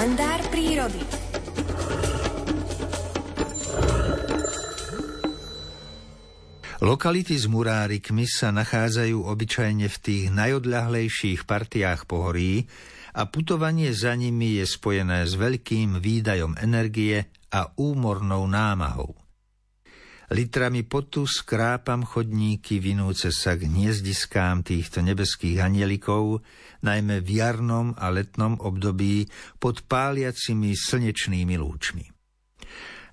Kalendár prírody. Lokality s murárikmi sa nachádzajú obyčajne v tých najodľahlejších partiách pohorí a putovanie za nimi je spojené s veľkým výdajom energie a úmornou námahou. Litrami potu skrápam chodníky vinúce sa k hniezdiskám týchto nebeských anielikov, najmä v jarnom a letnom období pod páliacimi slnečnými lúčmi.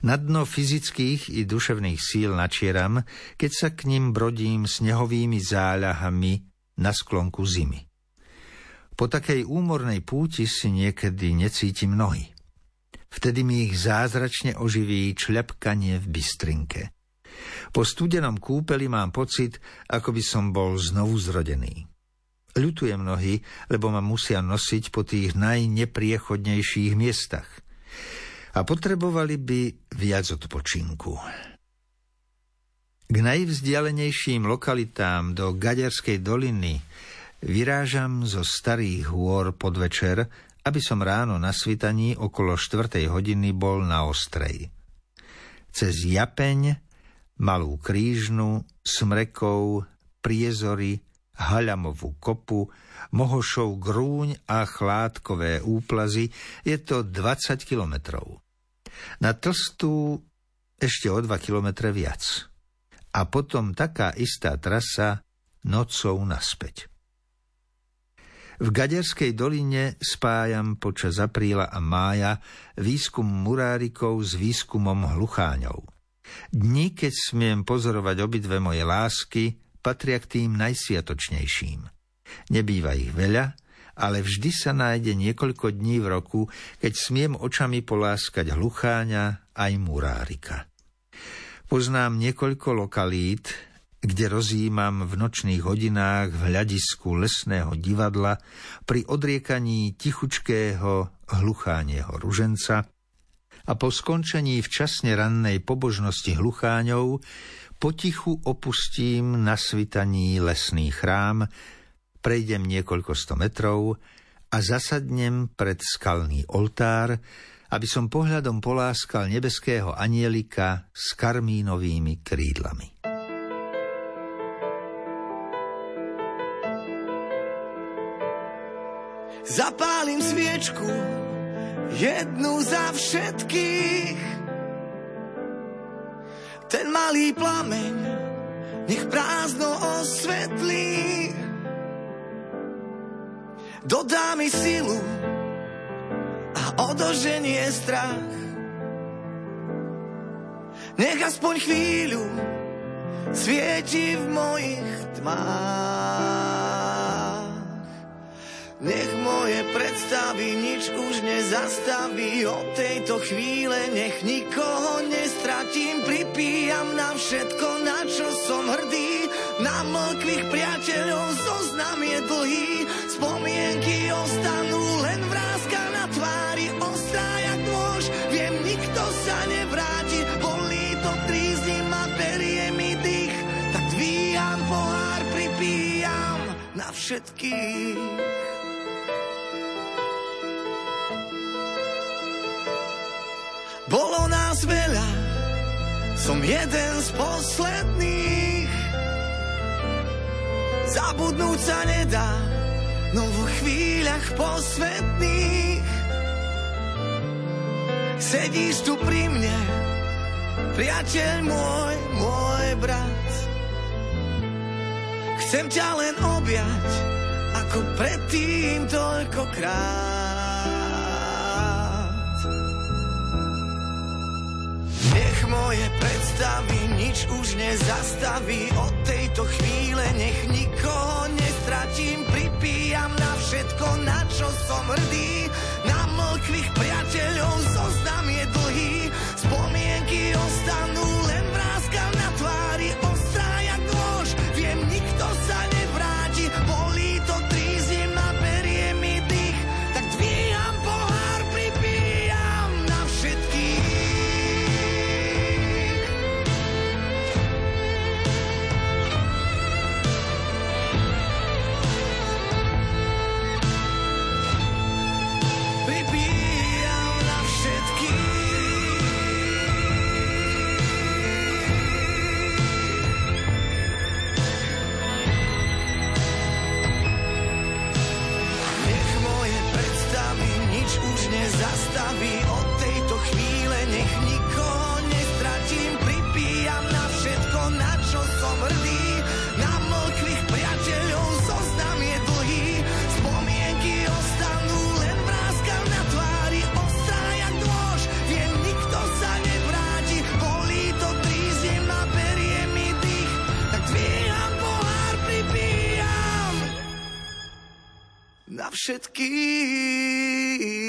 Na dno fyzických i duševných síl načieram, keď sa k ním brodím snehovými záľahami na sklonku zimy. Po takej úmornej púti si niekedy necítim nohy. Vtedy mi ich zázračne oživí čľapkanie v bystrinke – po studenom kúpeli mám pocit, ako by som bol znovu zrodený. Ľutujem nohy, lebo ma musia nosiť po tých najnepriechodnejších miestach. A potrebovali by viac odpočinku. K najvzdialenejším lokalitám do Gaďarskej doliny vyrážam zo starých hôr podvečer, aby som ráno na svitaní okolo 4. hodiny bol na ostrej. Cez Japeň Malú krížnu, smrekov, priezory, haľamovú kopu, mohošov grúň a chládkové úplazy je to 20 kilometrov. Na tlstú ešte o 2 kilometre viac. A potom taká istá trasa nocou naspäť. V Gaderskej doline spájam počas apríla a mája výskum murárikov s výskumom hlucháňov – Dni, keď smiem pozorovať obidve moje lásky, patria k tým najsviatočnejším. Nebýva ich veľa, ale vždy sa nájde niekoľko dní v roku, keď smiem očami poláskať hlucháňa aj murárika. Poznám niekoľko lokalít, kde rozjímam v nočných hodinách v hľadisku lesného divadla pri odriekaní tichučkého hluchánieho ruženca a po skončení včasne rannej pobožnosti hlucháňov potichu opustím na svitaní lesný chrám, prejdem niekoľko sto metrov a zasadnem pred skalný oltár, aby som pohľadom poláskal nebeského anielika s karmínovými krídlami. Zapálim sviečku jednu za všetkých. Ten malý plameň nech prázdno osvetlí. Dodá mi silu a odoženie strach. Nech aspoň chvíľu svieti v mojich tmách. Nech moje predstavy nič už nezastaví. Od tejto chvíle nech nikoho nestratím. Pripíjam na všetko, na čo som hrdý. Na mlkvých priateľov zoznam je dlhý. Spomienky ostanú len vrázka na tvári. Ostrá jak nôž, viem, nikto sa nevráti. Bolí to, trízni ma, berie mi dých. Tak dvíham pohár, pripíjam na všetkých Bolo nás veľa, som jeden z posledných. Zabudnúť sa nedá, no vo chvíľach posvetných. Sedíš tu pri mne, priateľ môj, môj brat. Chcem ťa len objať, ako predtým toľkokrát. Moje predstavy nič už nezastaví. Od tejto chvíle nech nikoho nestratím. Pripíjam na všetko, na čo som hrdý. Na mlkvých priateľov hlavy od tejto chvíle nech nikoho nestratím. Pripíjam na všetko na čo som hrdý. Na mlkvých priateľov zoznam je dlhý. Spomienky ostanú len vrázkam na tvári ostrá jak nôž. Viem nikto sa nevráti. Bolí to tríziem na perie mi dých. Tak dvíham pohár pripíjam. Na všetkých.